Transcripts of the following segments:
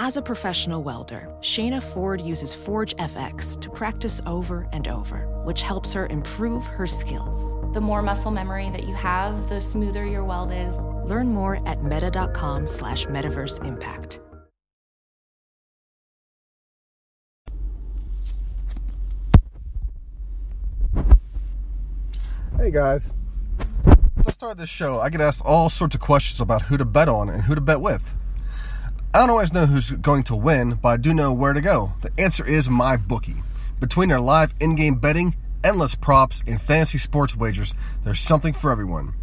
As a professional welder, Shayna Ford uses Forge FX to practice over and over, which helps her improve her skills. The more muscle memory that you have, the smoother your weld is. Learn more at meta.com slash metaverse impact. Hey guys. To start this show, I get asked all sorts of questions about who to bet on and who to bet with. I don't always know who's going to win, but I do know where to go. The answer is my bookie. Between their live in-game betting, endless props, and fantasy sports wagers, there's something for everyone.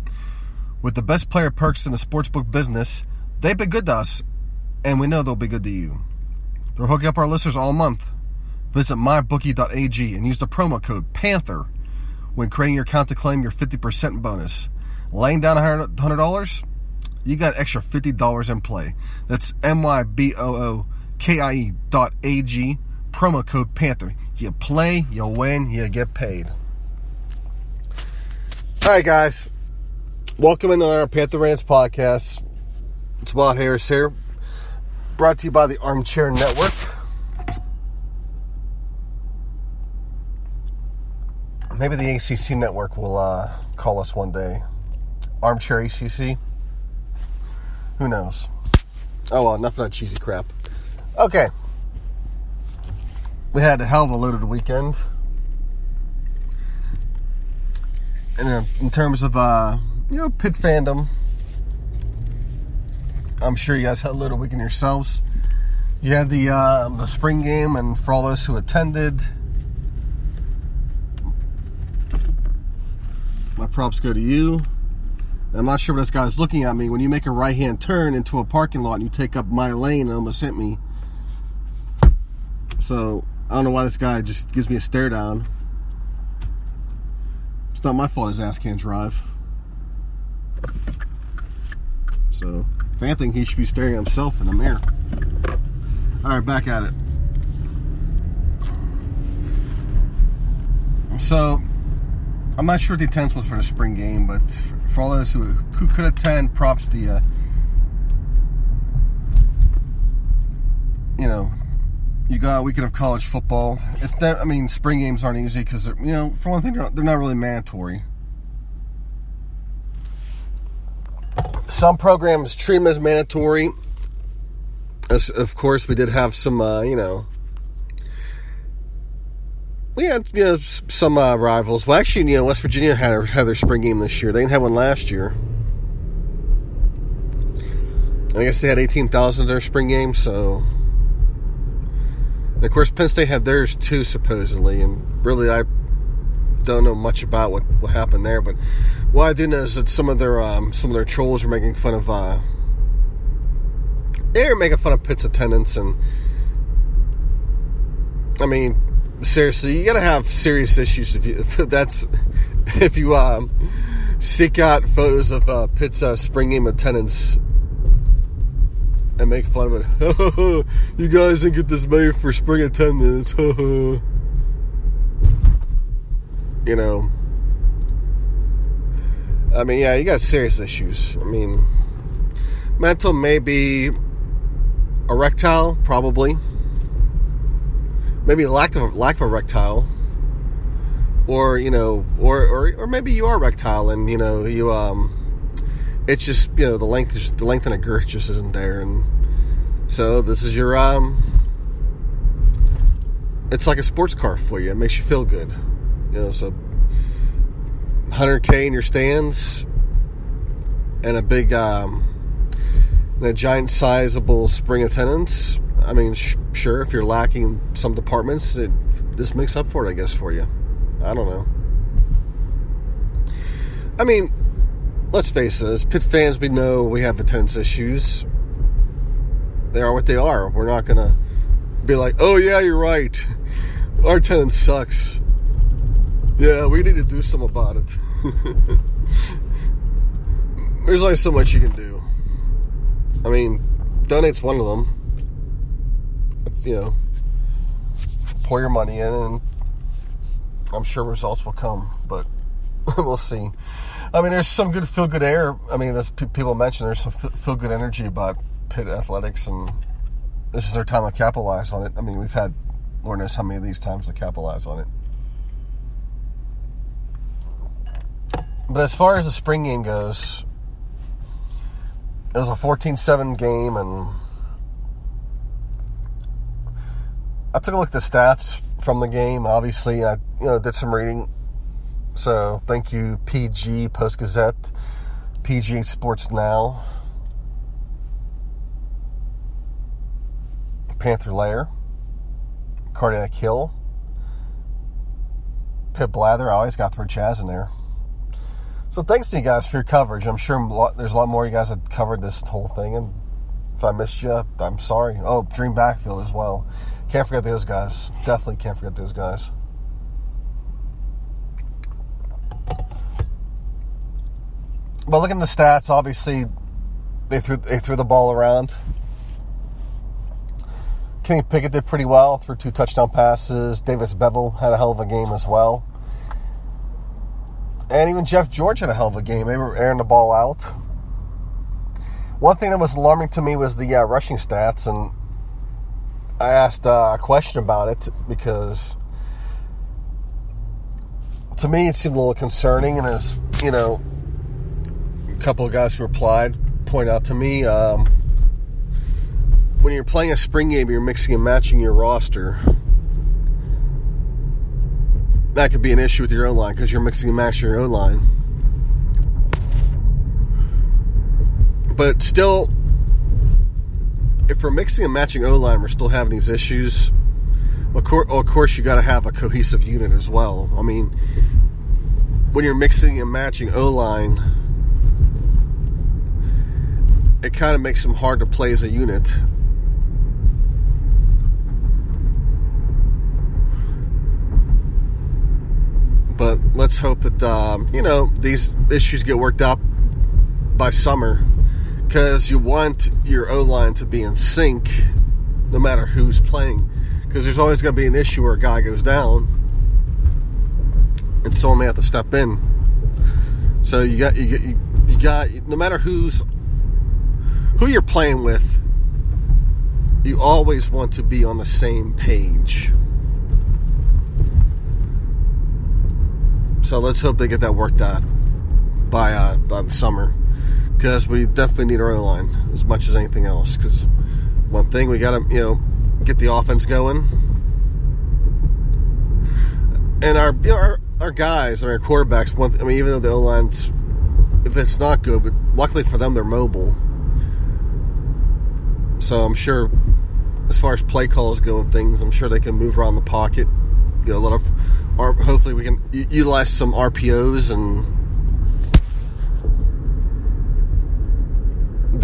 With the best player perks in the sportsbook business, they've been good to us, and we know they'll be good to you. They're hooking up our listeners all month. Visit mybookie.ag and use the promo code PANTHER when creating your account to claim your 50% bonus. Laying down $100? You got extra $50 in play. That's M-Y-B-O-O-K-I-E dot A-G, promo code PANTHER. You play, you win, you get paid. All right, guys. Welcome into our Panther Rants podcast. It's Bob Harris here, brought to you by the Armchair Network. Maybe the ACC network will uh, call us one day. Armchair ACC. Who knows? Oh well, enough of that cheesy crap. Okay. We had a hell of a loaded weekend. And in, in terms of uh, you know, Pitt fandom, I'm sure you guys had a loaded weekend yourselves. You had the uh, the spring game, and for all those who attended, my props go to you. I'm not sure what this guy's looking at me. When you make a right hand turn into a parking lot and you take up my lane, it almost hit me. So I don't know why this guy just gives me a stare down. It's not my fault his ass can't drive. So if anything, he should be staring at himself in the mirror. All right, back at it. So I'm not sure the attendance was for the spring game, but for, all those who, who could attend, props to you. You know, you got a weekend of college football. It's not, I mean, spring games aren't easy because, you know, for one thing, they're not, they're not really mandatory. Some programs treat them as mandatory. As, of course, we did have some, uh, you know, we had you know some uh, rivals. Well, actually, you know, West Virginia had had their spring game this year. They didn't have one last year. I guess they had eighteen thousand their spring game. So, and of course, Penn State had theirs too, supposedly. And really, I don't know much about what, what happened there. But what I do know is that some of their um, some of their trolls were making fun of. Uh, they were making fun of Pitt's attendance, and I mean, seriously, you gotta have serious issues if you if that's if you um, seek out photos of uh, Pitt's uh, spring game attendance and make fun of it. you guys didn't get this money for spring attendance. you know. I mean, yeah, you got serious issues. I mean, mental maybe erectile, probably maybe lack of lack of a rectile, or you know, or or, or maybe you are rectile and you know you um, it's just you know the length just the length and a girth just isn't there, and so this is your um, it's like a sports car for you. It makes you feel good, you know. So 100k in your stands and a big um, and a giant sizable spring attendance I mean, sh- sure, if you're lacking some departments, it, this makes up for it, I guess, for you. I don't know. I mean, let's face it, as Pitt fans, we know we have attendance issues. They are what they are. We're not going to be like, oh, yeah, you're right. Our attendance sucks. Yeah, we need to do something about it. There's only so much you can do. I mean, donate's one of them it's you know pour your money in and I'm sure results will come, but we'll see. I mean, there's some good feel good air. I mean, as people mentioned, there's some feel good energy about Pitt athletics, and this is their time to capitalize on it. I mean, we've had Lord knows how many of these times to capitalize on it. But as far as the spring game goes, it was a 14-7 game, and I took a look at the stats from the game. Obviously, I you know did some reading. So thank you, PG Post Gazette, PG Sports Now, Panther Lair, Cardiac Hill, Pitt Blather. I always got through Chas in there. So thanks to you guys for your coverage. I'm sure there's a lot more you guys have covered this whole thing, and if I missed you, I'm sorry. Oh, Dream Backfield as well. Can't forget those guys. Definitely can't forget those guys. But looking at the stats, obviously they threw they threw the ball around. Kenny Pickett did pretty well, threw two touchdown passes. Davis Beville had a hell of a game as well. And even Jeff George had a hell of a game. They were airing the ball out. One thing that was alarming to me was the uh, rushing stats, and I asked uh, a question about it because to me it seemed a little concerning. And as you know, a couple of guys who replied point out to me um, when you're playing a spring game, you're mixing and matching your roster that could be an issue with your O line because you're mixing and matching your O line. But still, if we're mixing and matching O line, we're still having these issues. Of course, of course you got to have a cohesive unit as well. I mean, when you're mixing and matching O line, it kind of makes them hard to play as a unit. But let's hope that um, you know these issues get worked out by summer, because you want your O line to be in sync, no matter who's playing. Because there's always going to be an issue where a guy goes down, and someone may have to step in. So you got you, you, you got no matter who's who you're playing with, you always want to be on the same page. So let's hope they get that worked out by, uh, by the summer. Because we definitely need our O line as much as anything else. Because one thing, we got to, you know, get the offense going. And our, you know, our, our guys, our quarterbacks, one, I mean, even though the O line's, if it's not good, but luckily for them, they're mobile. So I'm sure, as far as play calls go and things, I'm sure they can move around the pocket. You know, a lot of hopefully we can utilize some RPOs and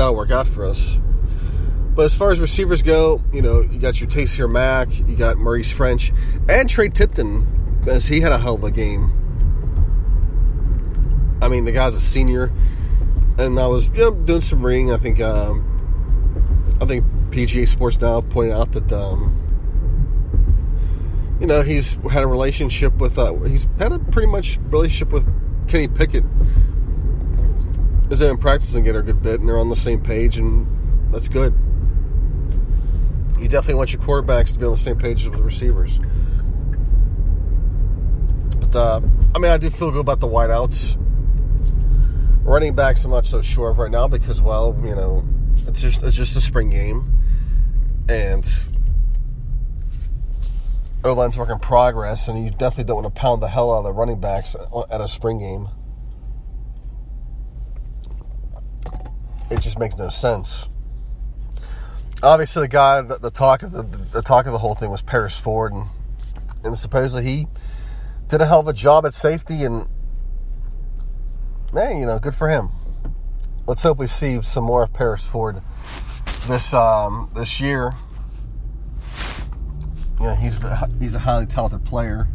that'll work out for us. But as far as receivers go, you know, you got your Taysir Mack, you got Maurice Ffrench, and Tre Tipton, as he had a hell of a game. I mean, the guy's a senior, and I was you know, doing some reading. I think, um, I think PGA Sports Now pointed out that um, you know, he's had a relationship with, uh, he's had a pretty much relationship with Kenny Pickett. Is they in practice and get a good bit, and they're on the same page, and that's good. You definitely want your quarterbacks to be on the same page with the receivers. But uh, I mean, I do feel good about the wideouts. Running backs, I'm not so sure of right now because, well, you know, it's just it's just a spring game, and O line's work in progress, and you definitely don't want to pound the hell out of the running backs at a spring game. It just makes no sense. Obviously, the guy, the, the talk of the, the talk of the whole thing was Paris Ford, and and supposedly he did a hell of a job at safety, and man, you know, good for him. Let's hope we see some more of Paris Ford this um, this year you know, he's he's a highly talented player.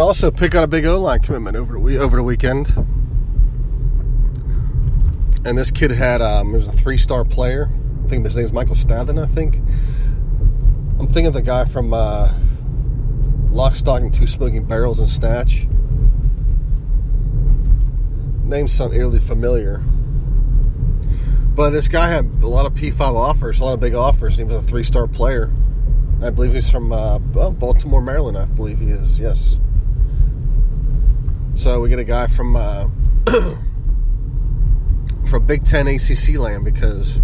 And also pick out a big O line commitment over the over the weekend. And this kid had um, was a three star player. I think his name is Michael Stathen. I think. I'm thinking of the guy from uh, Lock, Stock, and Two Smoking Barrels and Snatch. names sound eerily familiar. But this guy had a lot of P5 offers, a lot of big offers. He was a three star player. I believe he's from uh, Baltimore, Maryland. I believe he is. Yes. So we get a guy from uh, from Big Ten ACC land because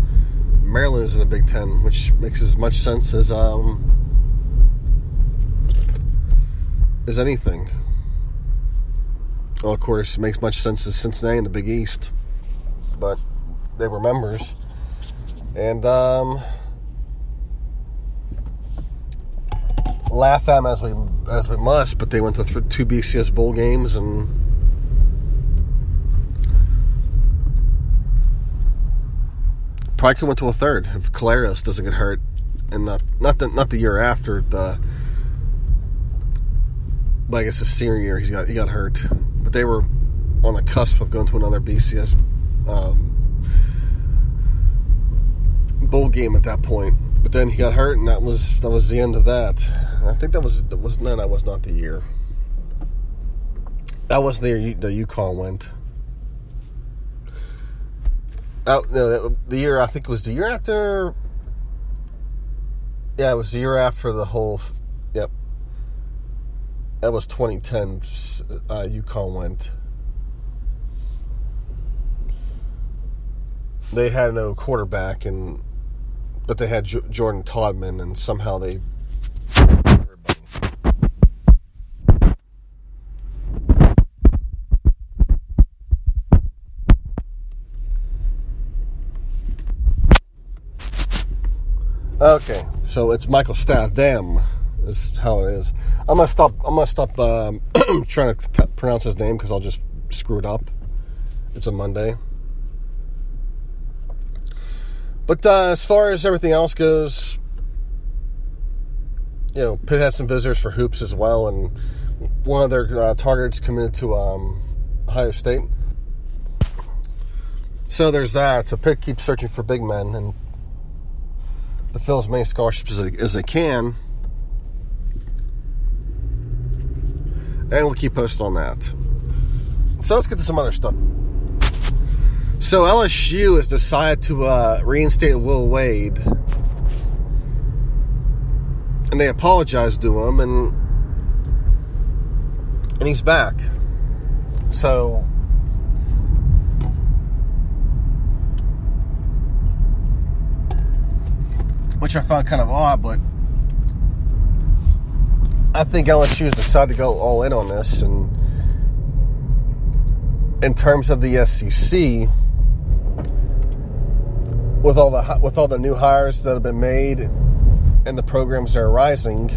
Maryland is in a Big Ten, which makes as much sense as um, as anything. Well, of course, it makes much sense as Cincinnati in the Big East, but they were members, and um, laugh at them as we as we must. But they went to th- two BCS bowl games and. Probably could went to a third if Collaros doesn't get hurt, and not not the not the year after the. But I guess the senior year he got he got hurt, but they were on the cusp of going to another BCS um, bowl game at that point. But then he got hurt, and that was that was the end of that. I think that was that was no, that was not the year. That was the year the UConn went. That, no, the year I think it was the year after. Yeah, it was the year after the whole. Yep. That was 2010. Uh, UConn went. They had no quarterback, and but they had J- Jordan Todman, and somehow they. Okay, so it's Michael Stath. Them is how it is. I'm gonna stop. I'm gonna stop um, trying to t- pronounce his name because I'll just screw it up. It's a Monday. But uh, as far as everything else goes, you know, Pitt had some visitors for hoops as well, and one of their uh, targets committed to um, Ohio State. So there's that. So Pitt keeps searching for big men and to fill as many scholarships as they, as they can. And we'll keep posted on that. So let's get to some other stuff. So LSU has decided to uh, reinstate Will Wade, and they apologized to him, and and he's back. So. Which I found kind of odd, but I think LSU has decided to go all in on this. And in terms of the SEC, with all the with all the new hires that have been made and the programs that are rising,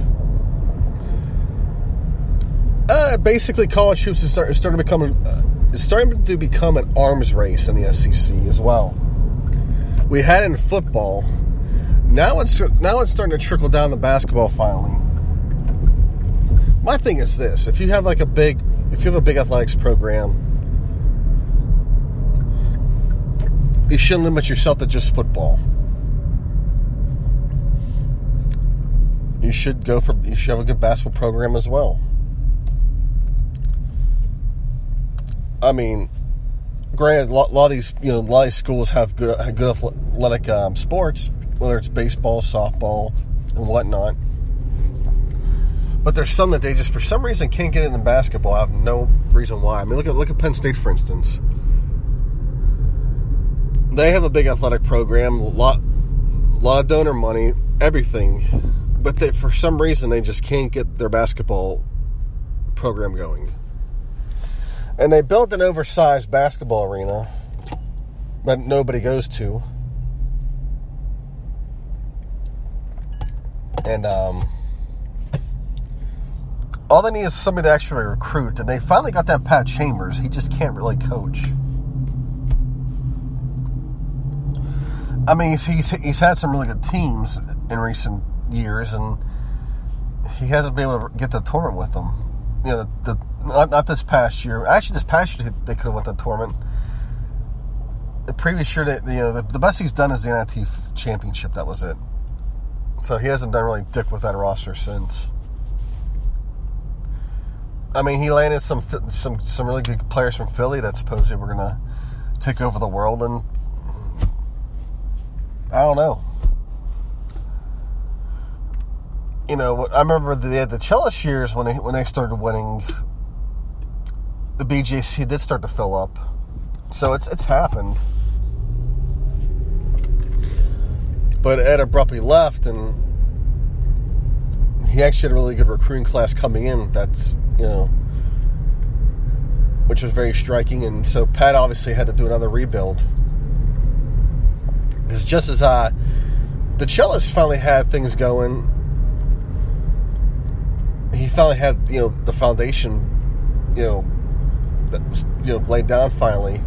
uh, basically college hoops is, start, starting to become uh, is starting to become an arms race in the SEC as well. We had in football. Now it's now it's starting to trickle down the basketball finally. My thing is this: if you have like a big, if you have a big athletics program you shouldn't limit yourself to just football. You should go for you should have a good basketball program as well. I mean, granted, a lot, of these you know a lot of schools have good good athletic um, sports, whether it's baseball, softball, and whatnot. But there's some that they just for some reason can't get into basketball. I have no reason why. I mean, look at look at Penn State for instance they have a big athletic program, a lot, lot of donor money, everything, but they, for some reason they just can't get their basketball program going. And they built an oversized basketball arena that nobody goes to. And um, all they need is somebody to actually recruit. And they finally got that Pat Chambers. He just can't really coach. I mean, he's, he's, he's had some really good teams in recent years, and he hasn't been able to get the tournament with them. You know, the, the not, not this past year. Actually, this past year they could have went to the tournament. The previous year, that you know, the, the best he's done is the NIT championship. That was it. So he hasn't done really dick with that roster since. I mean, he landed some some some really good players from Philly that supposedly were gonna take over the world, and I don't know. You know, I remember they had DeChellis years when they when they started winning. The BJC did start to fill up, so it's it's happened. But Ed abruptly left, and he actually had a really good recruiting class coming in. That's you know, which was very striking. And so Pat obviously had to do another rebuild. Because just as uh, DeChellis finally had things going, he finally had you know the foundation, you know, that was you know laid down finally.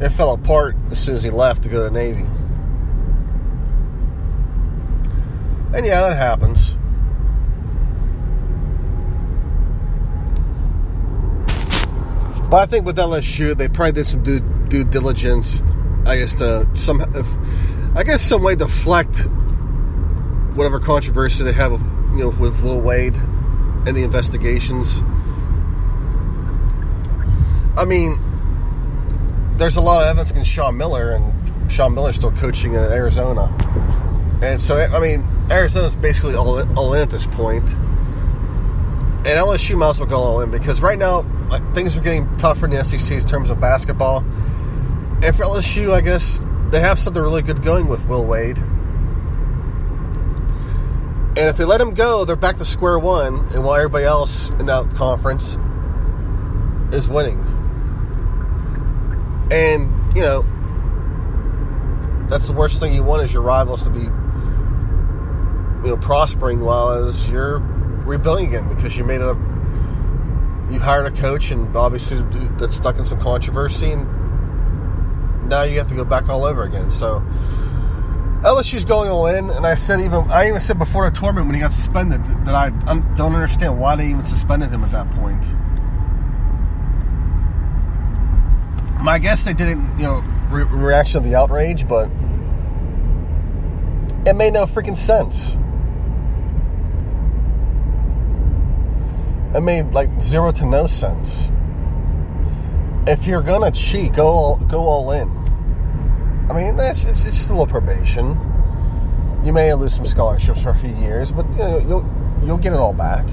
It fell apart as soon as he left to go to the Navy. And yeah, that happens. But I think with LSU, they probably did some due, due diligence. I guess to some, if, I guess some way deflect whatever controversy they have, you know, with Will Wade and the investigations. I mean, there's a lot of evidence against Sean Miller, and Sean Miller's still coaching in Arizona. And so, I mean, Arizona's basically all, all in at this point. And LSU might as well go all in because right now, things are getting tougher in the SEC in terms of basketball. And for LSU, I guess they have something really good going with Will Wade. And if they let him go, they're back to square one, and while everybody else in that conference is winning. And, you know, that's the worst thing you want is your rivals to be, you know, prospering while as you're rebuilding again because you made a you hired a coach and obviously that's stuck in some controversy and now you have to go back all over again. So LSU's going all in and I said even I even said before the tournament when he got suspended that I don't understand why they even suspended him at that point. My guess they didn't you know re- reaction to the outrage but it made no freaking sense. It made like zero to no sense. If you're gonna cheat, go all, go all in. I mean, that's it's, it's just a little probation. You may lose some scholarships for a few years, but you know, you'll you'll get it all back.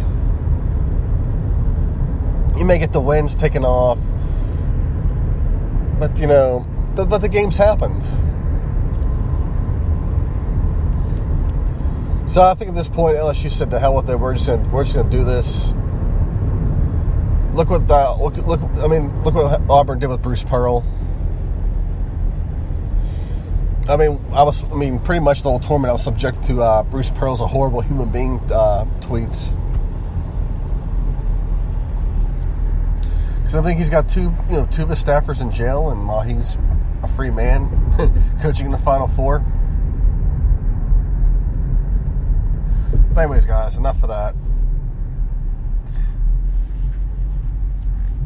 You may get the wins taken off, but you know, the, but the games happened. So I think at this point, LSU said, "The hell with it. We're just gonna we're just gonna do this." Look what the look look. I mean, look what Auburn did with Bruce Pearl. I mean, I was. I mean, pretty much the whole tournament, I was subjected to uh, Bruce Pearl's "a horrible human being" uh, tweets. Because I think he's got two, you know, two of his staffers in jail, and while he's a free man, coaching in the Final Four. But anyways, guys, enough of that.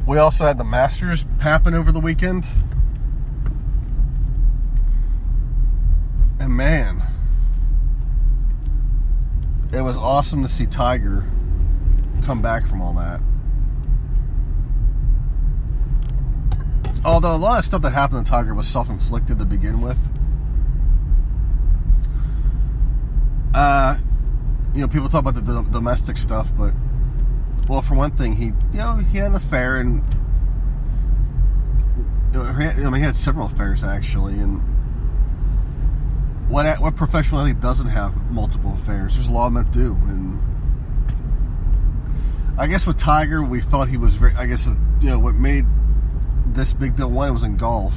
We also had the Masters happen over the weekend. And man, it was awesome to see Tiger come back from all that. Although a lot of stuff that happened to Tiger was self inflicted to begin with. Uh, you know, people talk about the domestic stuff, but well, for one thing, he you know he had an affair and you know, he had several affairs actually, and what what professional athlete doesn't have multiple affairs? There's a lot of them that do, and I guess with Tiger, we felt he was very. I guess you know what made this big deal. One, was in golf.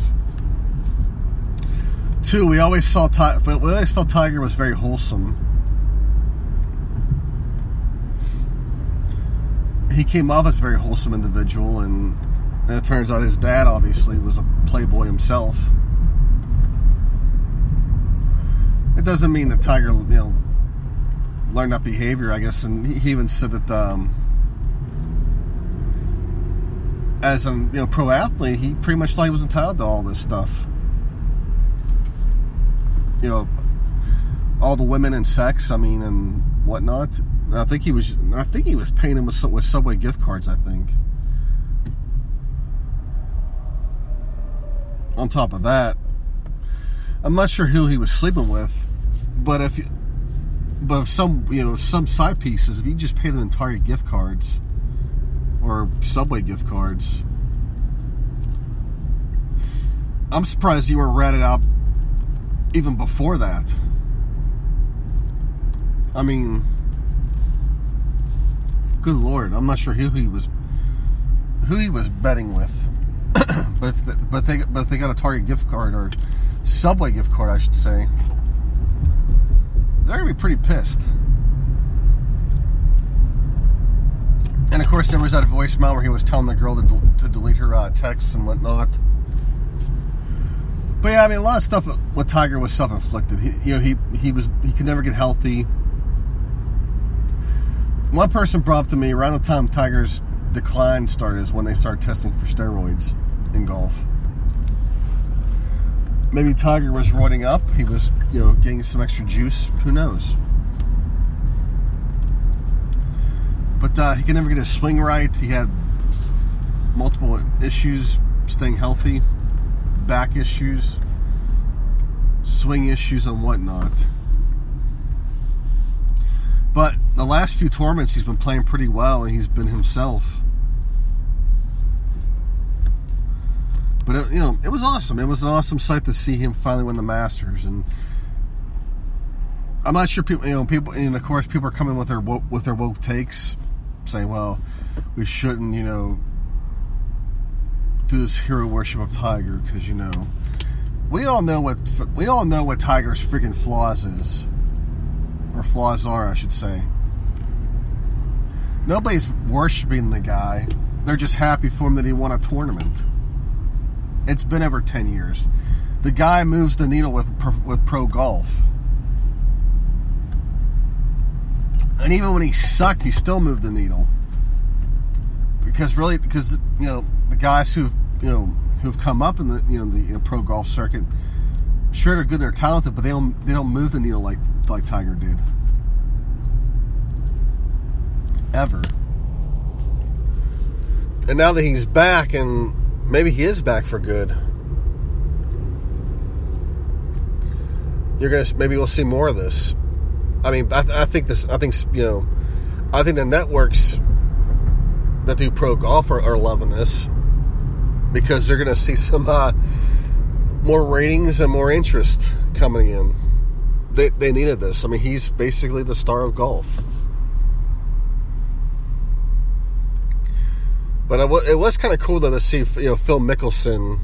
Two, we always saw Tiger, but we always felt Tiger was very wholesome he came off as a very wholesome individual, and, and it turns out his dad obviously was a playboy himself. It doesn't mean that Tiger, you know, learned that behavior, I guess, and he even said that um, as a you know pro athlete, he pretty much thought he was entitled to all this stuff. You know, all the women and sex, I mean, and whatnot I think he was. I think he was paying him with, with Subway gift cards. I think. On top of that, I'm not sure who he was sleeping with, but if, you, but if some you know some side pieces, if you just pay them entire gift cards or Subway gift cards, I'm surprised you were ratted out even before that. I mean, good lord, I'm not sure who he was who he was betting with. but if the, but they but they got a Target gift card or Subway gift card, I should say, they're gonna be pretty pissed. And of course, there was that voicemail where he was telling the girl to, del- to delete her uh, texts and whatnot. But yeah, I mean, a lot of stuff with Tiger was self-inflicted. He, you know, he he was he could never get healthy. One person brought up to me around the time Tiger's decline started is when they started testing for steroids in golf. Maybe Tiger was roiding up. He was, you know, getting some extra juice. Who knows? But uh, he could never get his swing right. He had multiple issues staying healthy back issues, swing issues, and whatnot. But the last few tournaments, he's been playing pretty well, and he's been himself. But it, you know, it was awesome. It was an awesome sight to see him finally win the Masters, and I'm not sure people. You know, people, and of course, people are coming with their woke, with their woke takes, saying, "Well, we shouldn't," you know, do this hero worship of Tiger because you know we all know what we all know what Tiger's freaking flaws is, or flaws are, I should say. Nobody's worshiping the guy; they're just happy for him that he won a tournament. It's been over ten years. The guy moves the needle with with pro golf. And even when he sucked, he still moved the needle. Because really, because you know the guys who've, you know who've come up in the you know the you know, pro golf circuit, sure they're good, they're talented, but they don't they don't move the needle like like Tiger did. Ever. And now that he's back, and maybe he is back for good, you're gonna maybe we'll see more of this. I mean, I, I think this. I think you know, I think the networks that do pro golf are, are loving this because they're to see some uh, more ratings and more interest coming in. They, they needed this. I mean, he's basically the star of golf. But it was kind of cool though to see you know Phil Mickelson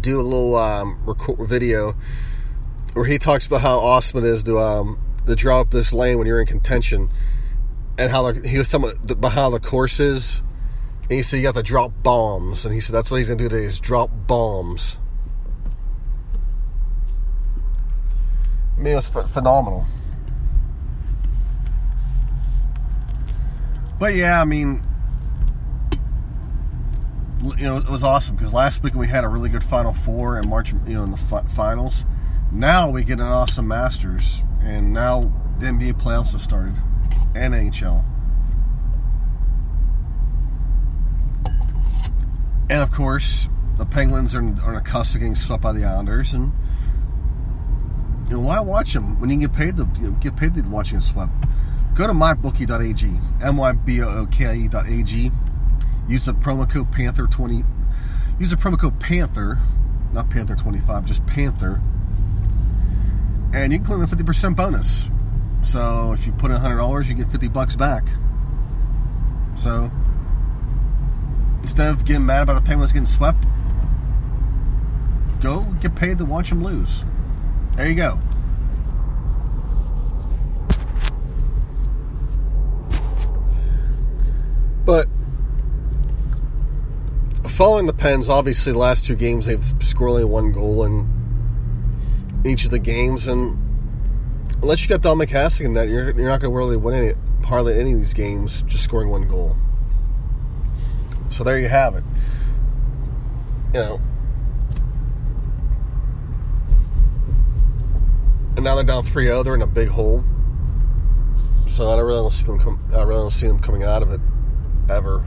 do a little um, record video where he talks about how awesome it is to um, to draw up this lane when you're in contention, and how the, he was talking about how the course is and he said you got to drop bombs, and he said that's what he's going to do today is drop bombs. I it was ph- phenomenal. But yeah, I mean, you know, it was awesome because last week we had a really good Final Four and March, you know, in the fi- finals. Now we get an awesome Masters, and now the NBA playoffs have started, and NHL. And of course, the Penguins are, are on a cusp of getting swept by the Islanders, and know why watch them when you get paid to get paid to watch a swept? Go to mybookie.ag, m y b o o k i e.ag. Use the promo code Panther twenty. Use the promo code Panther, not Panther twenty five, just Panther, and you can claim a fifty percent bonus. So if you put in hundred dollars, you get fifty bucks back. So Instead of getting mad about the Penguins getting swept, go get paid to watch them lose. There you go. But following the Pens, obviously, the last two games they've scored only one goal in each of the games, and unless you got Hasek in that, you're, you're not going to really win any, hardly any of these games just scoring one goal. So there you have it. You know. Now they're down 3 0. They're in a big hole. So I don't really don't see them. I really don't see them coming out of it ever,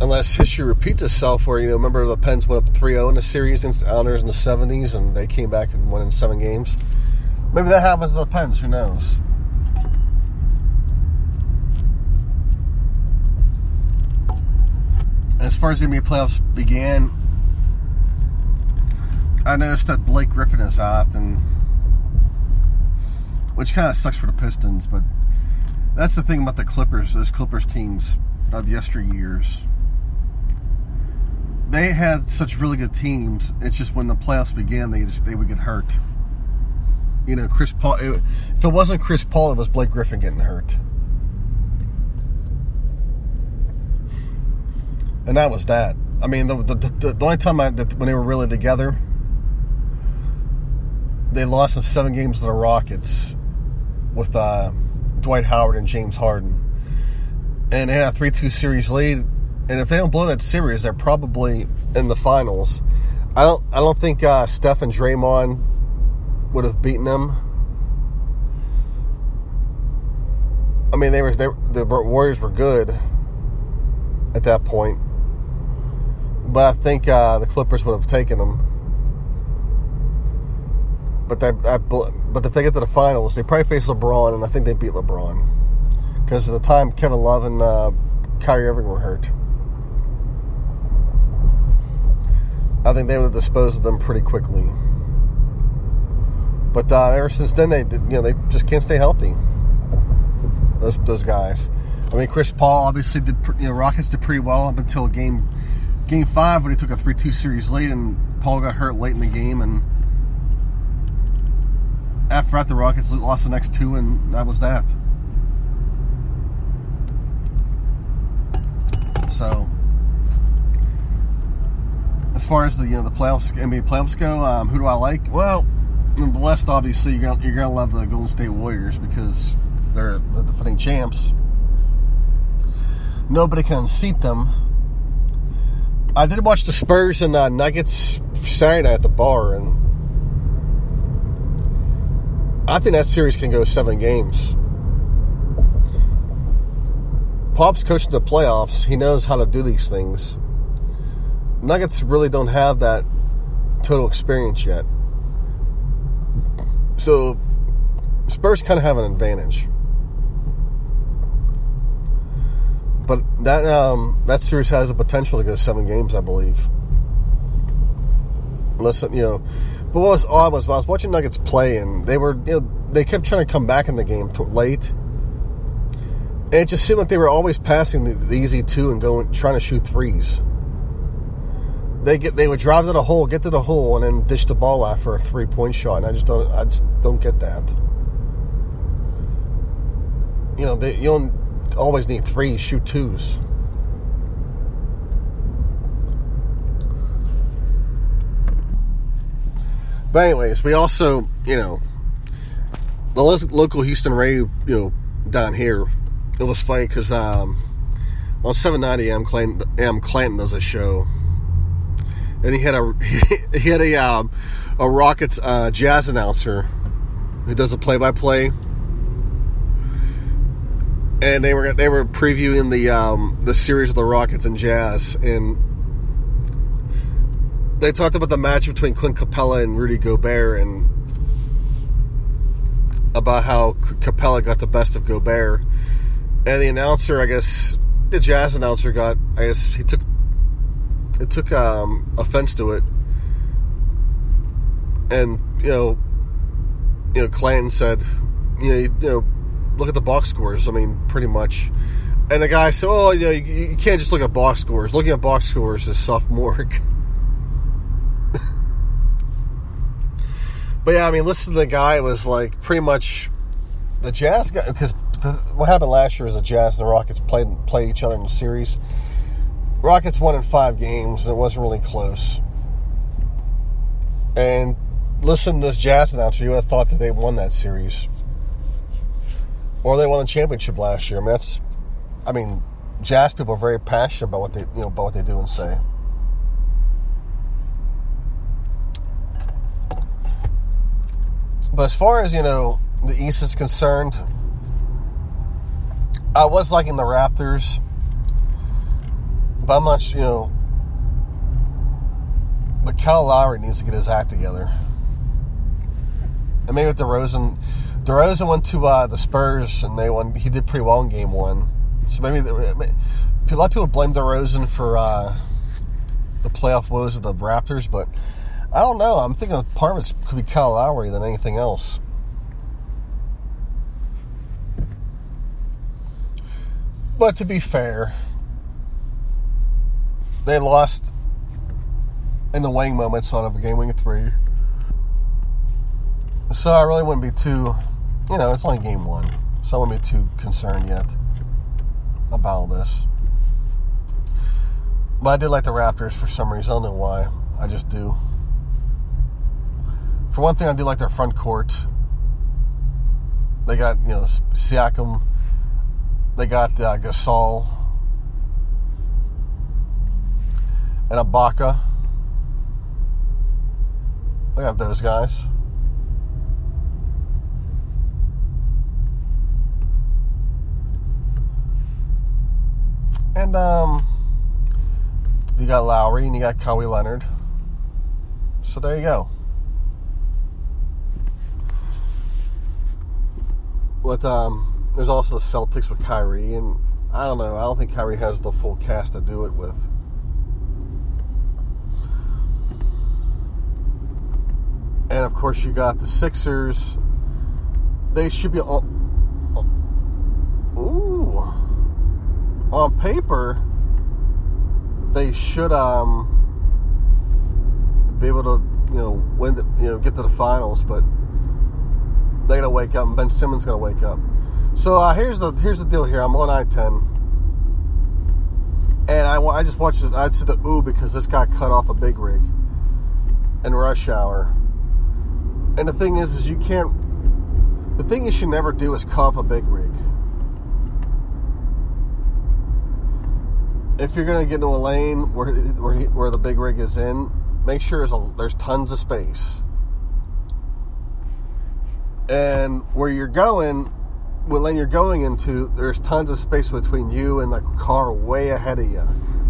unless history repeats itself. Where you know, remember the Pens went up 3-0 in the series against the Islanders in the '70s, and they came back and won in seven games. Maybe that happens to the Pens. Who knows? As far as the NBA playoffs began, I noticed that Blake Griffin is out, and which kind of sucks for the Pistons. But that's the thing about the Clippers. Those Clippers teams of yesteryears, they had such really good teams. It's just when the playoffs began, they just they would get hurt. You know, Chris Paul. It, if it wasn't Chris Paul, it was Blake Griffin getting hurt. And that was that. I mean, the, the, the, the only time I, that, when they were really together, they lost in seven games to the Rockets with uh, Dwight Howard and James Harden. And they had a 3 2 series lead. And if they don't blow that series, they're probably in the finals. I don't I don't think uh, Steph and Draymond would have beaten them. I mean, they were they, the Warriors were good at that point, but I think uh, the Clippers would have taken them. But they, but if they get to the finals, they probably face LeBron, and I think they beat LeBron because at the time Kevin Love and uh, Kyrie Irving were hurt. I think they would have disposed of them pretty quickly. But uh, ever since then, they you know they just can't stay healthy. Those those guys. I mean, Chris Paul obviously did. You know, Rockets did pretty well up until game game five when he took a three two series lead, and Paul got hurt late in the game, and after that, the Rockets lost the next two, and that was that. So, as far as the you know the playoffs, NBA playoffs go, um, who do I like? Well, in the West, obviously, you're gonna, you're gonna love the Golden State Warriors because they're the defending champs. Nobody can unseat them. I did watch the Spurs and uh, Nuggets Saturday night at the bar, and I think that series can go seven games. Pop's coaching the playoffs. He knows how to do these things. Nuggets really don't have that total experience yet. So Spurs kind of have an advantage. But that um, that series has the potential to go seven games, I believe. Unless you know, but what was odd was I was watching Nuggets play, and they were, you know, they kept trying to come back in the game late. And it just seemed like they were always passing the, the easy two and going trying to shoot threes. They get they would drive to the hole, get to the hole, and then dish the ball out for a three point shot. And I just don't I just don't get that. You know, they, you don't always need threes, shoot twos. But anyways, we also, you know, the local Houston Ray, you know, down here, it was funny because um, on 790 M Clanton, Clanton does a show, and he had a he had a um, a Rockets uh, jazz announcer who does a play by play, and they were they were previewing the um, the series of the Rockets and Jazz, and they talked about the match between Clint Capela and Rudy Gobert, and about how Capella got the best of Gobert, and the announcer, I guess, the Jazz announcer got, I guess he took it took um, offense to it, and you know, you know, Clanton said, you know, you, you know, look at the box scores. I mean, pretty much. And the guy said, "Oh, you know, you, you can't just look at box scores. Looking at box scores is sophomoric." but yeah, I mean, listen to the guy. It was like pretty much the Jazz guy because what happened last year is the Jazz and the Rockets played played each other in the series. Rockets won in five games, and it wasn't really close. And listen to this Jazz announcer, you would have thought that they won that series. Or they won the championship last year. I mean, that's, I mean, Jazz people are very passionate about what they, you know, about what they do and say. But as far as you know, the East is concerned, I was liking the Raptors, but I'm not, you know. But Kyle Lowry needs to get his act together. And maybe with DeRozan, DeRozan went to uh, the Spurs and they won. He did pretty well in Game One, so maybe the, a lot of people blame DeRozan for uh, the playoff woes of the Raptors, but I don't know. I'm thinking part of it could be Kyle Lowry than anything else. But to be fair, they lost in the weighing moments on a game week three. So I really wouldn't be too, you know, it's only game one. So I wouldn't be too concerned yet about this. But I did like the Raptors for some reason. I don't know why. I just do. For one thing, I do like their front court. They got, you know, Siakam. They got uh, Gasol. And Ibaka. They got those guys. And um, you got Lowry and you got Kawhi Leonard. So there you go. With um, there's also the Celtics with Kyrie, and I don't know. I don't think Kyrie has the full cast to do it with. And of course, you got the Sixers. They should be. All, ooh, on paper, they should um be able to you know win the, you know get to the finals, but they gotta wake up, and Ben Simmons gonna wake up. So uh, here's the here's the deal. Here I'm on I-10, and I I just watched this. I said the ooh because this guy cut off a big rig in rush hour. And the thing is, is you can't. The thing you should never do is cut off a big rig. If you're gonna get into a lane where where, where the big rig is in, make sure there's a, there's tons of space. And where you're going, what lane you're going into, there's tons of space between you and the car way ahead of you.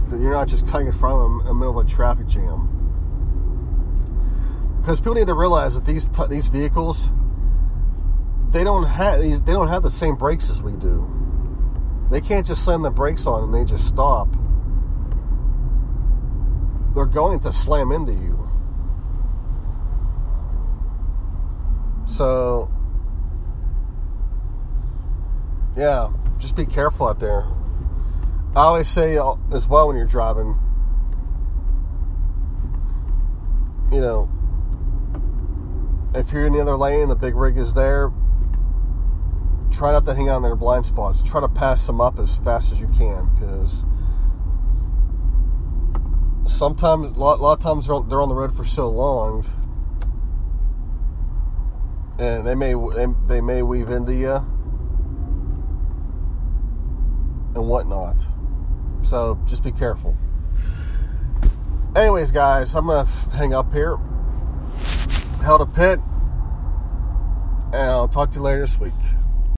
That you're not just cutting in front of them in the middle of a traffic jam. Because people need to realize that these t- these vehicles, they don't have they don't have the same brakes as we do. They can't just slam the brakes on and they just stop. They're going to slam into you. So, yeah, just be careful out there. I always say as well when you're driving, you know, if you're in the other lane and the big rig is there, try not to hang out in their blind spots. Try to pass them up as fast as you can because sometimes, a lot, lot of times they're on, they're on the road for so long and they may they may weave into you and whatnot. So just be careful. Anyways, guys, I'm gonna hang up here. Hail to Pitt, and I'll talk to you later this week.